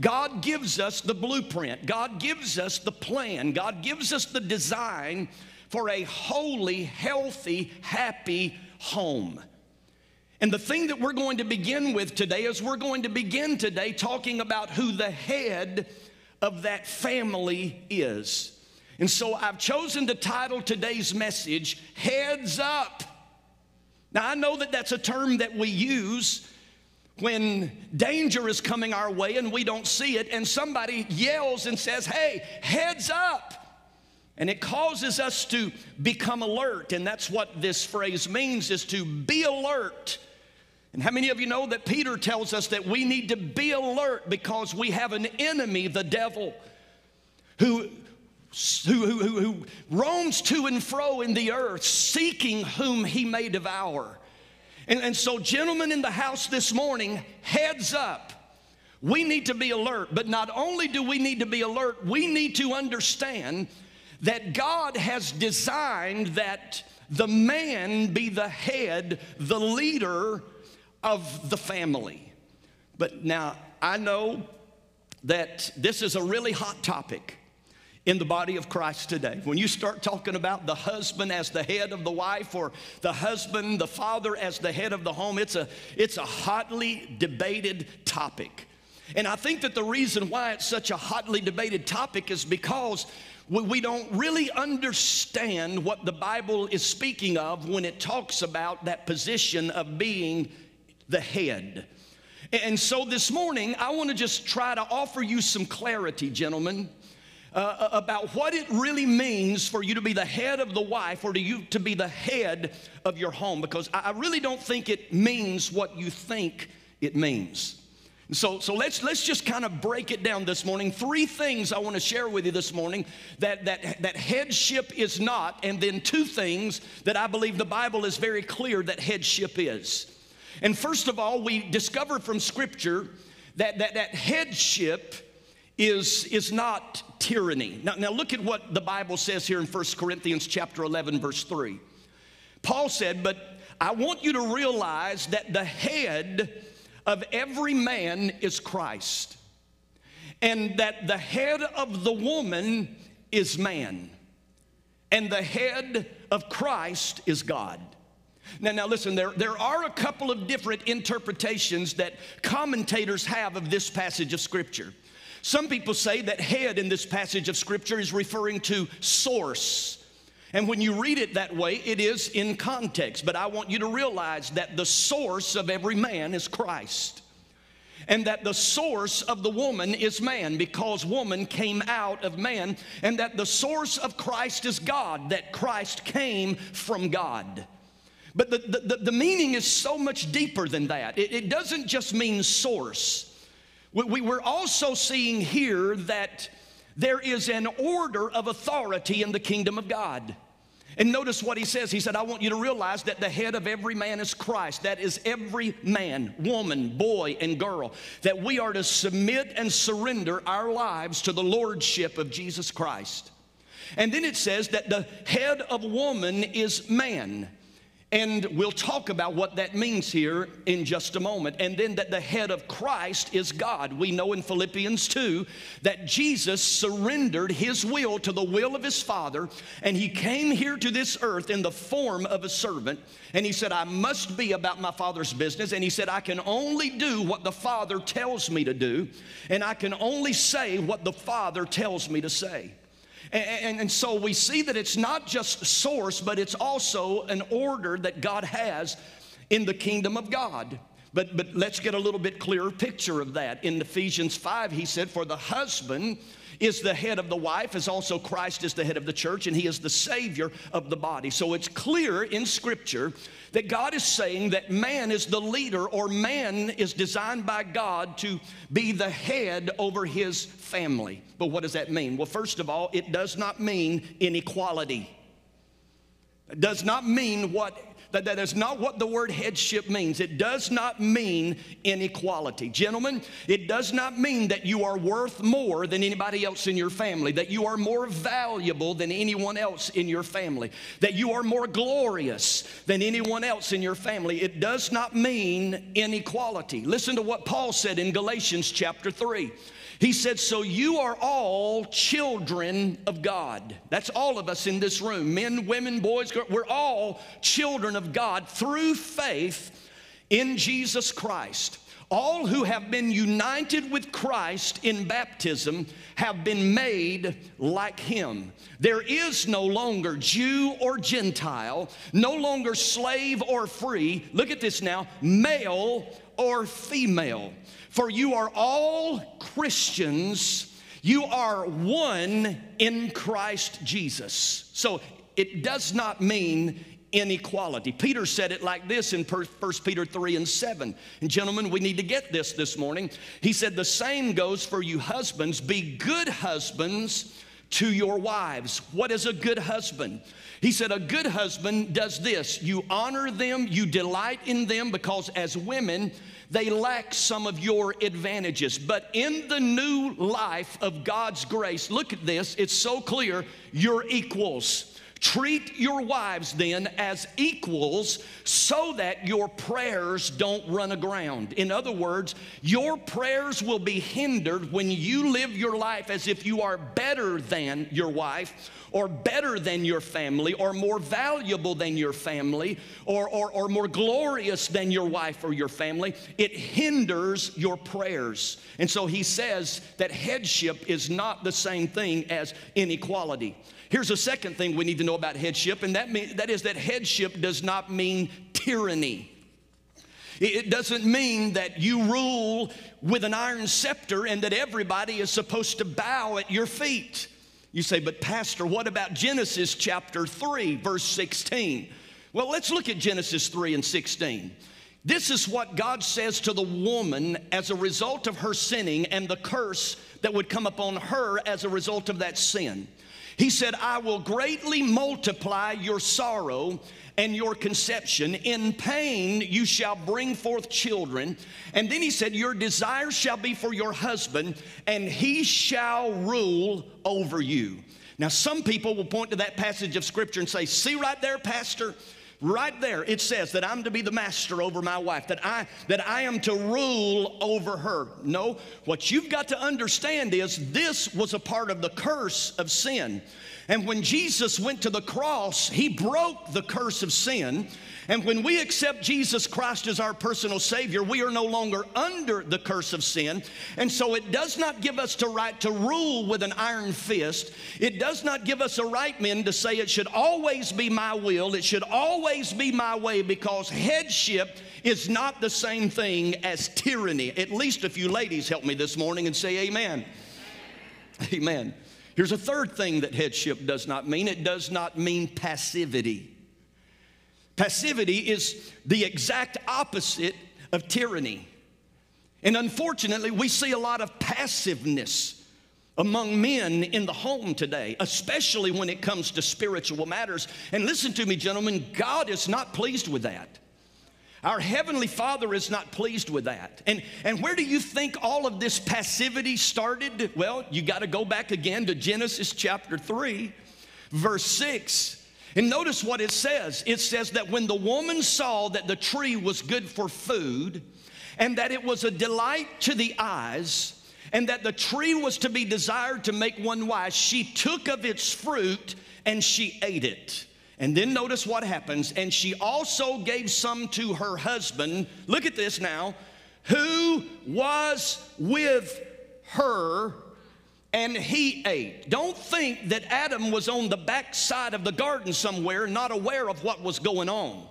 God gives us the blueprint, God gives us the plan, God gives us the design for a holy, healthy, happy home. And the thing that we're going to begin with today is we're going to begin today talking about who the head of that family is. And so I've chosen to title today's message, Heads Up. Now, I know that that's a term that we use when danger is coming our way and we don't see it, and somebody yells and says, Hey, heads up. And it causes us to become alert, and that's what this phrase means is to be alert and how many of you know that Peter tells us that we need to be alert because we have an enemy, the devil, who, who, who, who, roams to and fro in the earth, seeking whom he may devour. And, and so, gentlemen in the house this morning, heads up. We need to be alert, but not only do we need to be alert, we need to understand that God has designed that the man be the head, the leader of the family. But now I know that this is a really hot topic in the body of Christ today. When you start talking about the husband as the head of the wife or the husband, the father as the head of the home, it's a, it's a hotly debated topic. And I think that the reason why it's such a hotly debated topic is because we don't really understand what the Bible is speaking of when it talks about that position of being the head. And so this morning, I want to just try to offer you some clarity, gentlemen, uh, uh, about what it really means for you to be the head of the wife or to you to be the head of your home, because I really don't think it means what you think it means. So, so let's, let's just kind of break it down this morning. Three things I want to share with you this morning that, that, that headship is not, and then two things that I believe the Bible is very clear that headship is. And first of all, we discover from Scripture that, that, that headship is, is not tyranny. Now, now look at what the Bible says here in 1 Corinthians chapter 11, verse 3. Paul said, But I want you to realize that the head of every man is Christ, and that the head of the woman is man, and the head of Christ is God. Now, now listen, there, there are a couple of different interpretations that commentators have of this passage of Scripture. Some people say that head in this passage of Scripture is referring to source. And when you read it that way, it is in context. But I want you to realize that the source of every man is Christ. And that the source of the woman is man because woman came out of man. And that the source of Christ is God, that Christ came from God. But the, the, the meaning is so much deeper than that. It, it doesn't just mean source. We, we, we're also seeing here that there is an order of authority in the kingdom of God. And notice what he says. He said, I want you to realize that the head of every man is Christ. That is every man, woman, boy, and girl. That we are to submit and surrender our lives to the lordship of Jesus Christ. And then it says that the head of woman is man. And we'll talk about what that means here in just a moment. And then that the head of Christ is God. We know in Philippians 2 that Jesus surrendered his will to the will of his Father, and he came here to this earth in the form of a servant. And he said, I must be about my Father's business. And he said, I can only do what the Father tells me to do, and I can only say what the Father tells me to say. And, and, and, so we see that it's not just source, but it's also an order that God has in the kingdom of God. But, but let's get a little bit clearer picture of that. In Ephesians 5, he said, For the husband is the head of the wife, as also Christ is the head of the church, and he is the Savior of the body. So it's clear in Scripture that God is saying that man is the leader, or man is designed by God to be the head over his family. But what does that mean? Well, first of all, it does not mean inequality. It does not mean what That, that is not what the word headship means. It does not mean inequality. Gentlemen, it does not mean that you are worth more than anybody else in your family, that you are more valuable than anyone else in your family, that you are more glorious than anyone else in your family. It does not mean inequality. Listen to what Paul said in Galatians chapter 3. He said, So you are all children of God. That's all of us in this room men, women, boys, girls. We're all children of God through faith in Jesus Christ. All who have been united with Christ in baptism have been made like him. There is no longer Jew or Gentile, no longer slave or free. Look at this now male or female. For you are all Christians, you are one in Christ Jesus. So it does not mean inequality. Peter said it like this in 1 Peter 3 and 7. And gentlemen, we need to get this this morning. He said, The same goes for you husbands. Be good husbands to your wives. What is a good husband? He said, A good husband does this you honor them, you delight in them, because as women, they lack some of your advantages. But in the new life of God's grace, look at this, it's so clear, you're equals. Treat your wives then as equals so that your prayers don't run aground. In other words, your prayers will be hindered when you live your life as if you are better than your wife or better than your family or more valuable than your family or, or, or more glorious than your wife or your family. It hinders your prayers. And so he says that headship is not the same thing as inequality. Here's a second thing we need to know about headship, and that, mean, that is that headship does not mean tyranny. It doesn't mean that you rule with an iron scepter and that everybody is supposed to bow at your feet. You say, but Pastor, what about Genesis chapter 3, verse 16? Well, let's look at Genesis 3 and 16. This is what God says to the woman as a result of her sinning and the curse that would come upon her as a result of that sin. He said, I will greatly multiply your sorrow and your conception. In pain you shall bring forth children. And then he said, Your desire shall be for your husband, and he shall rule over you. Now, some people will point to that passage of scripture and say, See right there, Pastor. Right there, it says that I'm to be the master over my wife, that I, that I am to rule over her. No, what you've got to understand is this was a part of the curse of sin. And when Jesus went to the cross, he broke the curse of sin. And when we accept Jesus Christ as our personal Savior, we are no longer under the curse of sin. And so it does not give us the right to rule with an iron fist. It does not give us a right, men, to say it should always be my will, it should always be my way, because headship is not the same thing as tyranny. At least a few ladies help me this morning and say amen. Amen. Here's a third thing that headship does not mean it does not mean passivity. Passivity is the exact opposite of tyranny. And unfortunately, we see a lot of passiveness among men in the home today, especially when it comes to spiritual matters. And listen to me, gentlemen, God is not pleased with that. Our Heavenly Father is not pleased with that. And, and where do you think all of this passivity started? Well, you got to go back again to Genesis chapter 3, verse 6. And notice what it says it says that when the woman saw that the tree was good for food, and that it was a delight to the eyes, and that the tree was to be desired to make one wise, she took of its fruit and she ate it. And then notice what happens. And she also gave some to her husband. Look at this now. Who was with her and he ate. Don't think that Adam was on the back side of the garden somewhere, not aware of what was going on.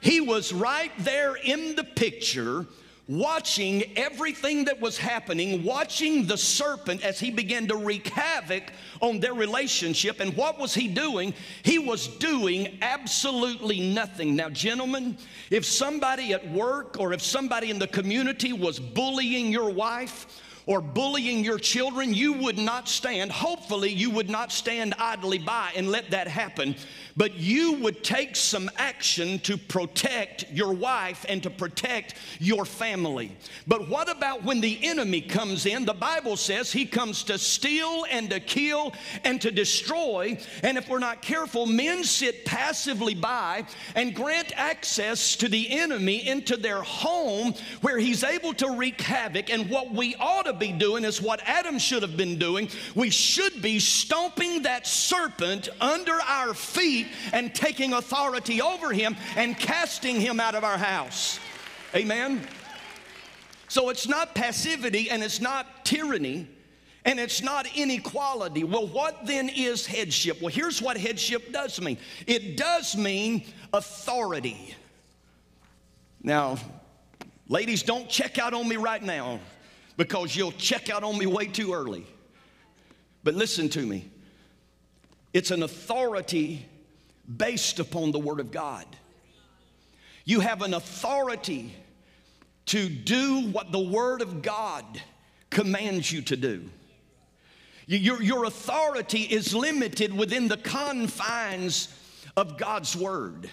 He was right there in the picture watching everything that was happening, watching the serpent as he began to wreak havoc on their relationship. And what was he doing? He was doing absolutely nothing. Now, gentlemen, if somebody at work or if somebody in the community was bullying your wife, or bullying your children, you would not stand. Hopefully, you would not stand idly by and let that happen but you would take some action to protect your wife and to protect your family. But what about when the enemy comes in? The Bible says he comes to steal and to kill and to destroy. And if we're not careful, men sit passively by and grant access to the enemy into their home where he's able to wreak havoc. And what we ought to be doing is what Adam should have been doing. We should be stomping that serpent under our feet and taking authority over him and casting him out of our house. Amen? So it's not passivity and it's not tyranny and it's not inequality. Well, what then is headship? Well, here's what headship does mean it does mean authority. Now, ladies, don't check out on me right now because you'll check out on me way too early. But listen to me. It's an authority based upon the Word of God. You have an authority to do what the Word of God commands you to do. Your, your authority is limited within the confines of God's Word.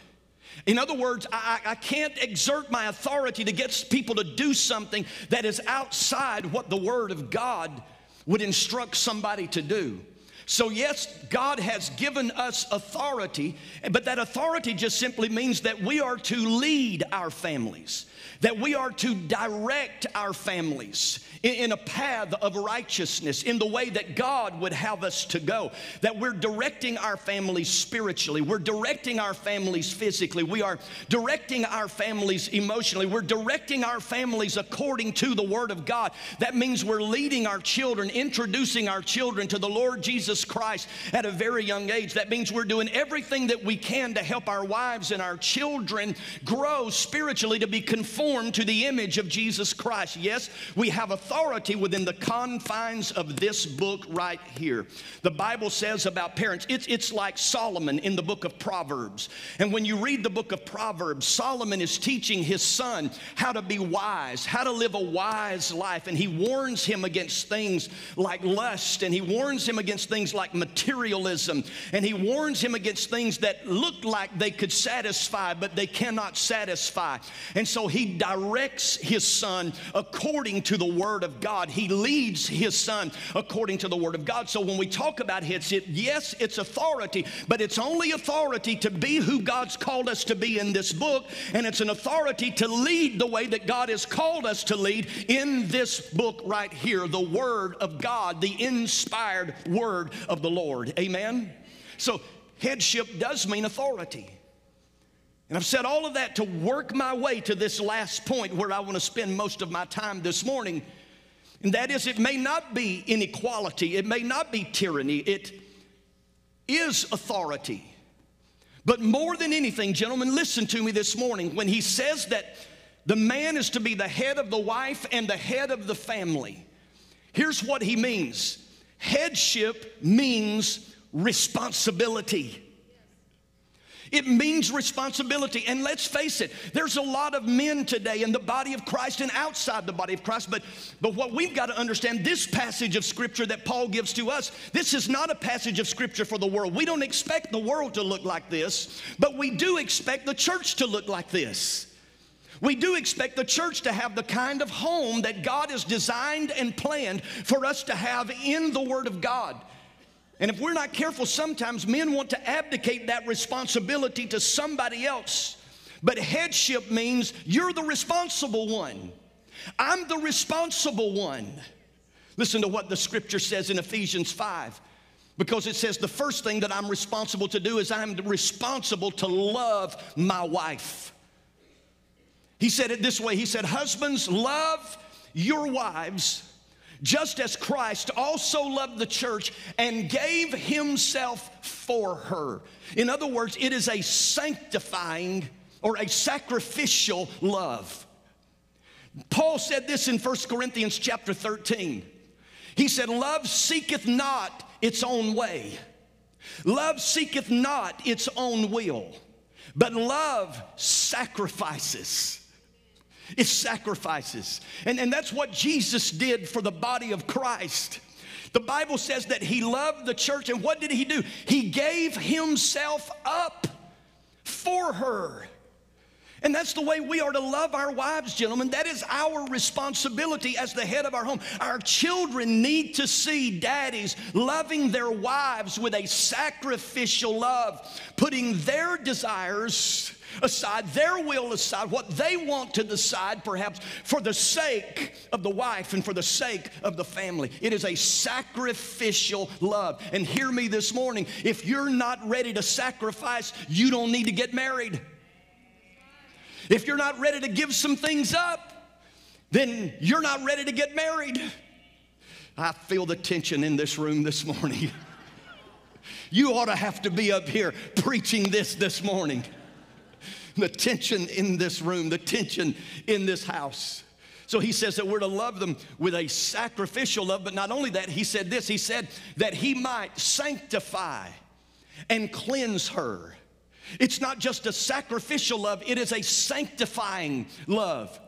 In other words, I, I, can't exert my authority to get people to do something that is outside what the Word of God would instruct somebody to do. So, yes, God has given us authority, but that authority just simply means that we are to lead our families that we are to direct our families in, a path of righteousness, in the way that God would have us to go. That we're directing our families spiritually, we're directing our families physically, we are directing our families emotionally, we're directing our families according to the Word of God. That means we're leading our children, introducing our children to the Lord Jesus Christ at a very young age. That means we're doing everything that we can to help our wives and our children grow spiritually to be conformed conformed to the image of Jesus Christ. Yes, we have authority within the confines of this book right here. The Bible says about parents, it's, it's like Solomon in the book of Proverbs. And when you read the book of Proverbs, Solomon is teaching his son how to be wise, how to live a wise life. And he warns him against things like lust, and he warns him against things like materialism, and he warns him against things that look like they could satisfy, but they cannot satisfy. And so he directs his son according to the word of God. He leads his son according to the word of God. So when we talk about hits, it, yes, it's authority, but it's only authority to be who God's called us to be in this book, and it's an authority to lead the way that God has called us to lead in this book right here, the word of God, the inspired word of the Lord. Amen. So headship does mean authority. And I've said all of that to work my way to this last point where I want to spend most of my time this morning. And that is, it may not be inequality, it may not be tyranny, it is authority. But more than anything, gentlemen, listen to me this morning. When he says that the man is to be the head of the wife and the head of the family, here's what he means headship means responsibility. It means responsibility. And let's face it, there's a lot of men today in the body of Christ and outside the body of Christ. But, but what we've got to understand this passage of scripture that Paul gives to us, this is not a passage of scripture for the world. We don't expect the world to look like this, but we do expect the church to look like this. We do expect the church to have the kind of home that God has designed and planned for us to have in the Word of God. And if we're not careful, sometimes men want to abdicate that responsibility to somebody else. But headship means you're the responsible one. I'm the responsible one. Listen to what the scripture says in Ephesians 5. Because it says the first thing that I'm responsible to do is I'm responsible to love my wife. He said it this way He said, Husbands, love your wives just as Christ also loved the church and gave himself for her. In other words, it is a sanctifying or a sacrificial love. Paul said this in 1 Corinthians chapter 13. He said, Love seeketh not its own way, love seeketh not its own will, but love sacrifices. It's sacrifices. And, and that's what Jesus did for the body of Christ. The Bible says that he loved the church, and what did he do? He gave himself up for her. And that's the way we are to love our wives, gentlemen. That is our responsibility as the head of our home. Our children need to see daddies loving their wives with a sacrificial love, putting their desires aside, their will aside, what they want to decide, perhaps for the sake of the wife and for the sake of the family. It is a sacrificial love. And hear me this morning if you're not ready to sacrifice, you don't need to get married. If you're not ready to give some things up, then you're not ready to get married. I feel the tension in this room this morning. you ought to have to be up here preaching this this morning. The tension in this room, the tension in this house. So he says that we're to love them with a sacrificial love, but not only that, he said this he said that he might sanctify and cleanse her it's not just a sacrificial love, it is a sanctifying love.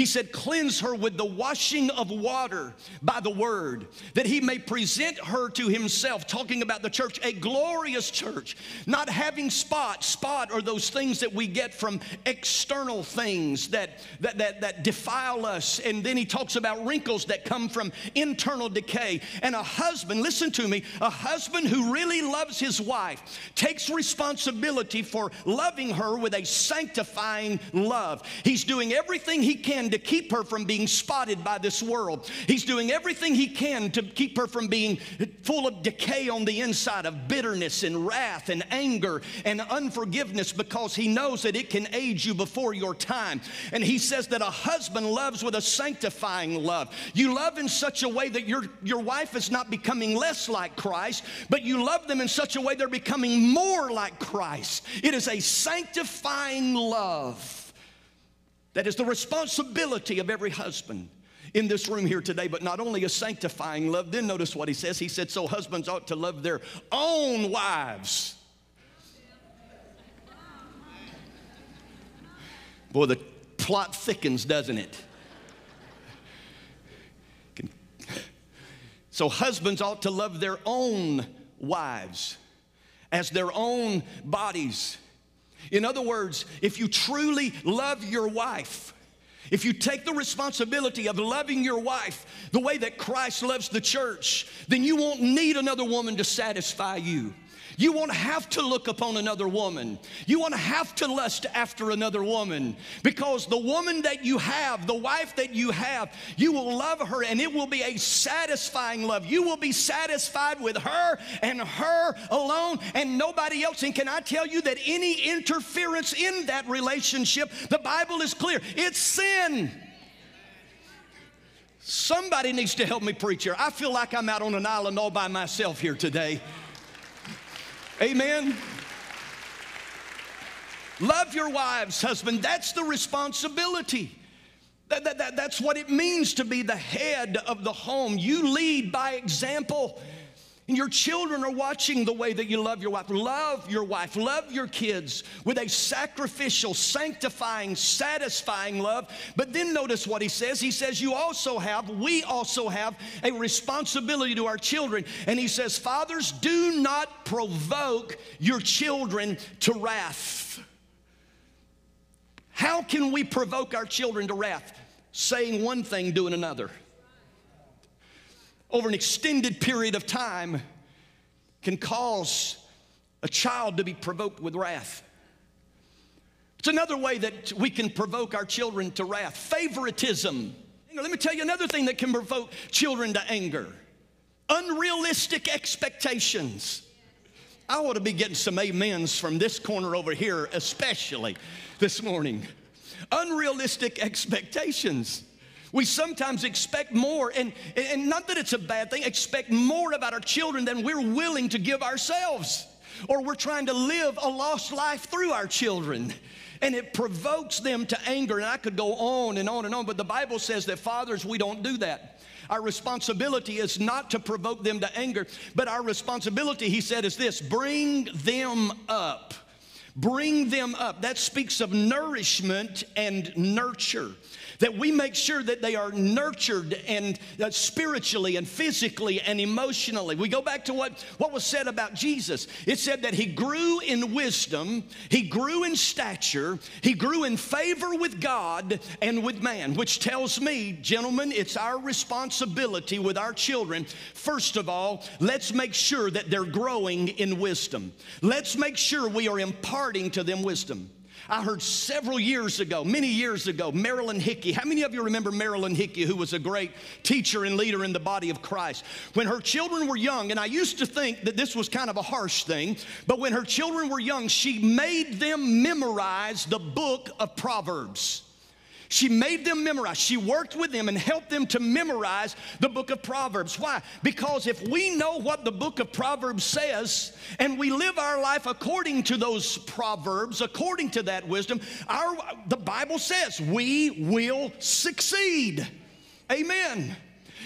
He said, Cleanse her with the washing of water by the word, that he may present her to himself, talking about the church, a glorious church, not having spot. Spot are those things that we get from external things that, that, that, that defile us. And then he talks about wrinkles that come from internal decay. And a husband, listen to me, a husband who really loves his wife takes responsibility for loving her with a sanctifying love. He's doing everything he can can to keep her from being spotted by this world. He's doing everything he can to keep her from being full of decay on the inside of bitterness and wrath and anger and unforgiveness because he knows that it can age you before your time. And he says that a husband loves with a sanctifying love. You love in such a way that your, your wife is not becoming less like Christ, but you love them in such a way they're becoming more like Christ. It is a sanctifying love. That is the responsibility of every husband in this room here today, but not only a sanctifying love. Then notice what he says. He said, So husbands ought to love their own wives. Boy, the plot thickens, doesn't it? So husbands ought to love their own wives as their own bodies. In other words, if you truly love your wife, if you take the responsibility of loving your wife the way that Christ loves the church, then you won't need another woman to satisfy you. You won't have to look upon another woman. You won't have to lust after another woman because the woman that you have, the wife that you have, you will love her and it will be a satisfying love. You will be satisfied with her and her alone and nobody else. And can I tell you that any interference in that relationship, the Bible is clear, it's sin. Somebody needs to help me preach here. I feel like I'm out on an island all by myself here today. Amen. Love your wives, husband. That's the responsibility. That, that, that, that's what it means to be the head of the home. You lead by example. And your children are watching the way that you love your wife. Love your wife, love your kids with a sacrificial, sanctifying, satisfying love. But then notice what he says. He says, You also have, we also have a responsibility to our children. And he says, Fathers, do not provoke your children to wrath. How can we provoke our children to wrath? Saying one thing, doing another over an extended period of time can cause a child to be provoked with wrath. It's another way that we can provoke our children to wrath favoritism. Let me tell you another thing that can provoke children to anger unrealistic expectations. I ought to be getting some amens from this corner over here, especially this morning. Unrealistic expectations. We sometimes expect more, and, and not that it's a bad thing, expect more about our children than we're willing to give ourselves. Or we're trying to live a lost life through our children. And it provokes them to anger. And I could go on and on and on, but the Bible says that fathers, we don't do that. Our responsibility is not to provoke them to anger, but our responsibility, he said, is this bring them up bring them up. That speaks of nourishment and nurture that we make sure that they are nurtured and uh, spiritually and physically and emotionally. We go back to what, what was said about Jesus. It said that he grew in wisdom, he grew in stature, he grew in favor with God and with man, which tells me, gentlemen, it's our responsibility with our children. First of all, let's make sure that they're growing in wisdom. Let's make sure we are imparting to them wisdom. I heard several years ago, many years ago, Marilyn Hickey. How many of you remember Marilyn Hickey, who was a great teacher and leader in the body of Christ? When her children were young, and I used to think that this was kind of a harsh thing, but when her children were young, she made them memorize the book of Proverbs. She made them memorize. She worked with them and helped them to memorize the book of Proverbs. Why? Because if we know what the book of Proverbs says and we live our life according to those proverbs, according to that wisdom, our the Bible says we will succeed. Amen.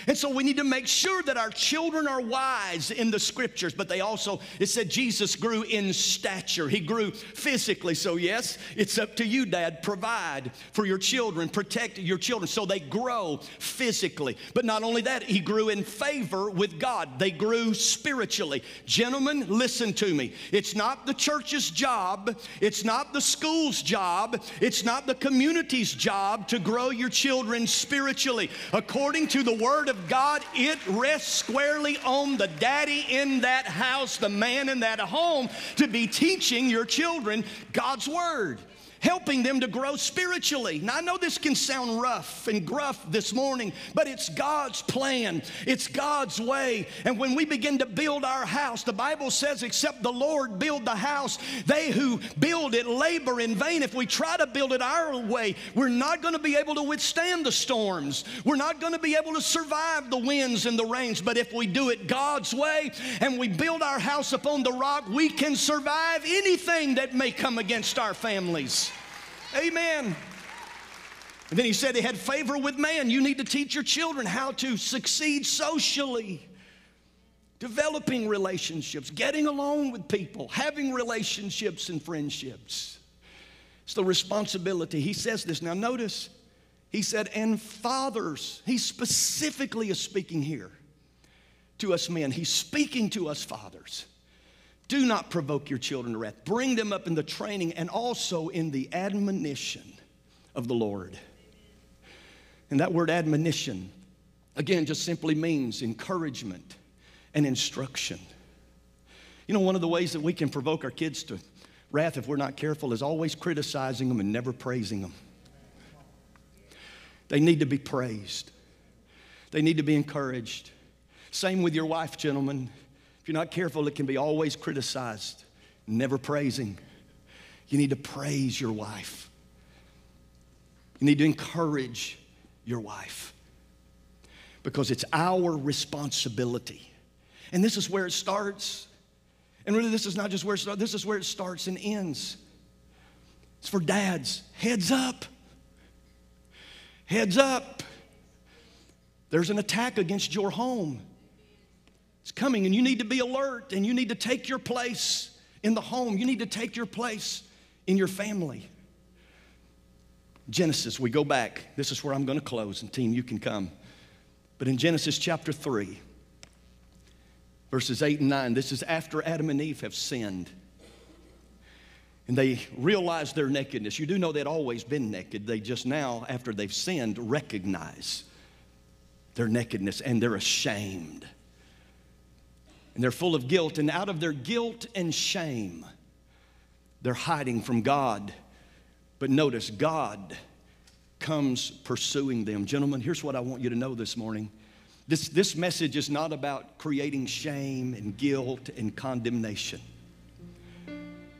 And so we need to make sure that our children are wise in the scriptures, but they also, it said Jesus grew in stature. He grew physically. So, yes, it's up to you, Dad. Provide for your children, protect your children so they grow physically. But not only that, he grew in favor with God, they grew spiritually. Gentlemen, listen to me. It's not the church's job, it's not the school's job, it's not the community's job to grow your children spiritually. According to the Word of of God, it rests squarely on the daddy in that house, the man in that home, to be teaching your children God's Word helping them to grow spiritually. Now, I know this can sound rough and gruff this morning, but it's God's plan, it's God's way. And when we begin to build our house, the Bible says, except the Lord build the house, they who build it labor in vain. If we try to build it our way, we're not going to be able to withstand the storms. We're not going to be able to survive the winds and the rains. But if we do it God's way and we build our house upon the rock, we can survive anything that may come against our families. Amen. And then he said he had favor with man. You need to teach your children how to succeed socially, developing relationships, getting along with people, having relationships and friendships. It's the responsibility. He says this. Now, notice, he said, and fathers. He specifically is speaking here to us men. He's speaking to us fathers. Do not provoke your children to wrath. Bring them up in the training and also in the admonition of the Lord. And that word admonition, again, just simply means encouragement and instruction. You know, one of the ways that we can provoke our kids to wrath if we're not careful is always criticizing them and never praising them. They need to be praised, they need to be encouraged. Same with your wife, gentlemen. If you're not careful, it can be always criticized, never praising. You need to praise your wife. You need to encourage your wife because it's our responsibility. And this is where it starts. And really, this is not just where it starts, this is where it starts and ends. It's for dads. Heads up. Heads up. There's an attack against your home. It's coming, and you need to be alert, and you need to take your place in the home. You need to take your place in your family. Genesis, we go back. This is where I'm going to close, and team, you can come. But in Genesis chapter 3, verses 8 and 9, this is after Adam and Eve have sinned. And they realize their nakedness. You do know they'd always been naked. They just now, after they've sinned, recognize their nakedness and they're ashamed and they're full of guilt. And out of their guilt and shame, they're hiding from God. But notice, God comes pursuing them. Gentlemen, here's what I want you to know this morning. This, this message is not about creating shame and guilt and condemnation,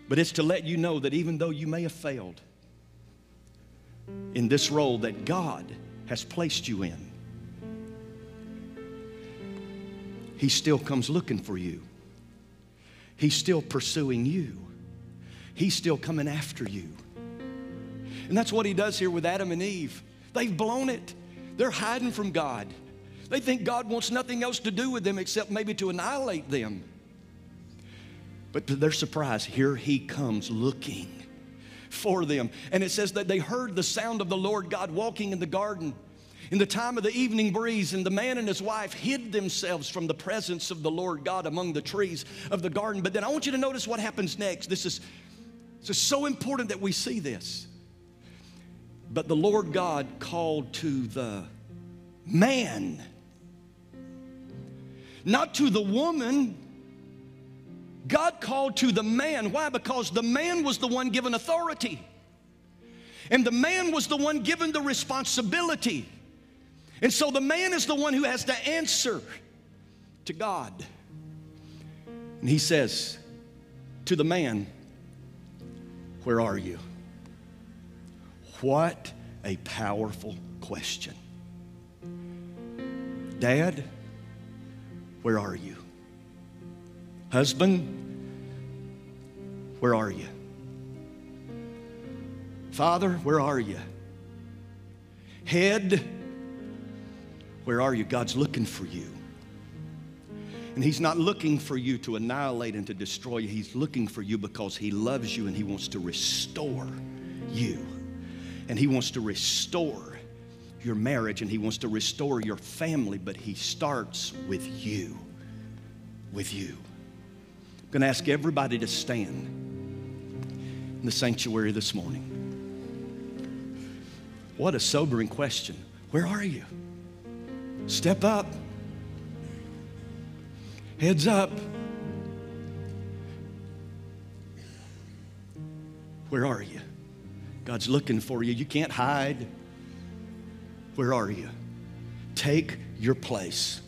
but it's to let you know that even though you may have failed in this role that God has placed you in, He still comes looking for you. He's still pursuing you. He's still coming after you. And that's what he does here with Adam and Eve. They've blown it. They're hiding from God. They think God wants nothing else to do with them except maybe to annihilate them. But to their surprise, here he comes looking for them. And it says that they heard the sound of the Lord God walking in the garden in the time of the evening breeze, and the man and his wife hid themselves from the presence of the Lord God among the trees of the garden. But then I want you to notice what happens next. This is, this is so important that we see this. But the Lord God called to the man, not to the woman. God called to the man. Why? Because the man was the one given authority. And the man was the one given the responsibility. And so the man is the one who has to answer to God. And he says to the man, Where are you? What a powerful question. Dad, where are you? Husband, where are you? Father, where are you? Head, where are you? God's looking for you. And He's not looking for you to annihilate and to destroy you. He's looking for you because He loves you and He wants to restore you. And He wants to restore your marriage and He wants to restore your family, but He starts with you. With you. I'm going to ask everybody to stand in the sanctuary this morning. What a sobering question. Where are you? Step up. Heads up. Where are you? God's looking for you. You can't hide. Where are you? Take your place.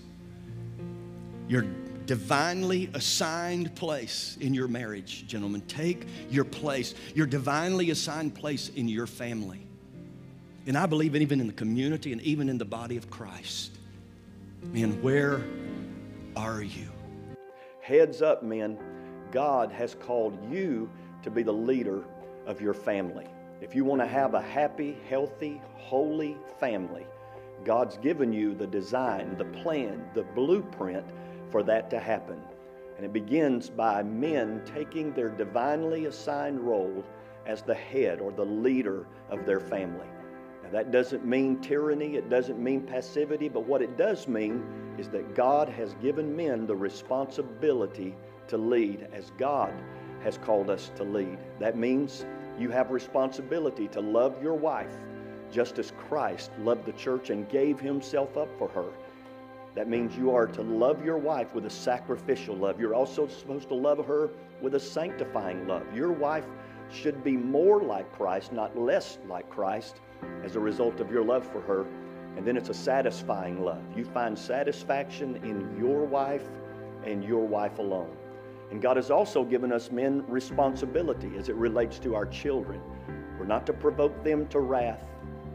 Your divinely assigned place in your marriage, gentlemen. Take your place, your divinely assigned place in your family. And I believe even in the community and even in the body of Christ. Man, where are you? Heads up, men. God has called you to be the leader of your family. If you want to have a happy, healthy, holy family, God's given you the design, the plan, the blueprint for that to happen. And it begins by men taking their divinely assigned role as the head or the leader of their family. Now, that doesn't mean tyranny, it doesn't mean passivity, but what it does mean is that God has given men the responsibility to lead as God has called us to lead. That means you have responsibility to love your wife just as Christ loved the church and gave himself up for her. That means you are to love your wife with a sacrificial love. You're also supposed to love her with a sanctifying love. Your wife should be more like Christ, not less like Christ as a result of your love for her. And then it's a satisfying love. You find satisfaction in your wife and your wife alone. And God has also given us men responsibility as it relates to our children. We're not to provoke them to wrath,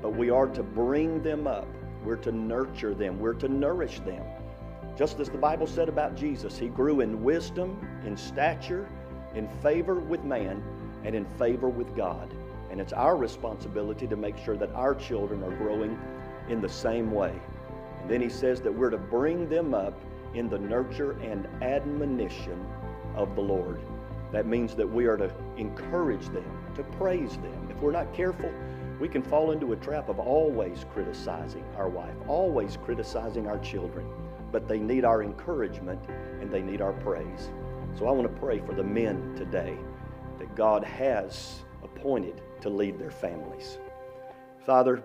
but we are to bring them up. We're to nurture them. We're to nourish them. Just as the Bible said about Jesus, he grew in wisdom, in stature, in favor with man, and in favor with God. And it's our responsibility to make sure that our children are growing in the same way. And then he says that we're to bring them up in the nurture and admonition of the Lord. That means that we are to encourage them, to praise them. If we're not careful, we can fall into a trap of always criticizing our wife, always criticizing our children. But they need our encouragement and they need our praise. So I want to pray for the men today that God has appointed to lead their families. Father,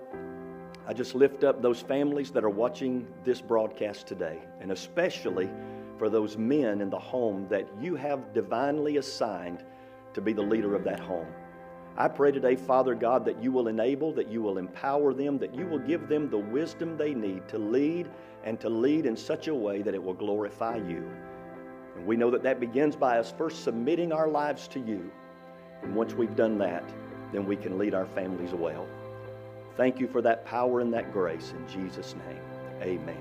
I just lift up those families that are watching this broadcast today, and especially for those men in the home that you have divinely assigned to be the leader of that home. I pray today, Father God, that you will enable, that you will empower them, that you will give them the wisdom they need to lead and to lead in such a way that it will glorify you. And we know that that begins by us first submitting our lives to you. And once we've done that, then we can lead our families well. Thank you for that power and that grace in Jesus' name. Amen.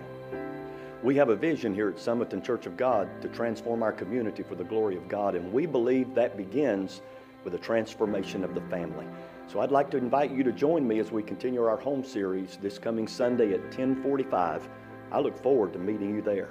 We have a vision here at Sumiton Church of God to transform our community for the glory of God, and we believe that begins with a transformation of the family. So I'd like to invite you to join me as we continue our home series this coming Sunday at 1045. I look forward to meeting you there.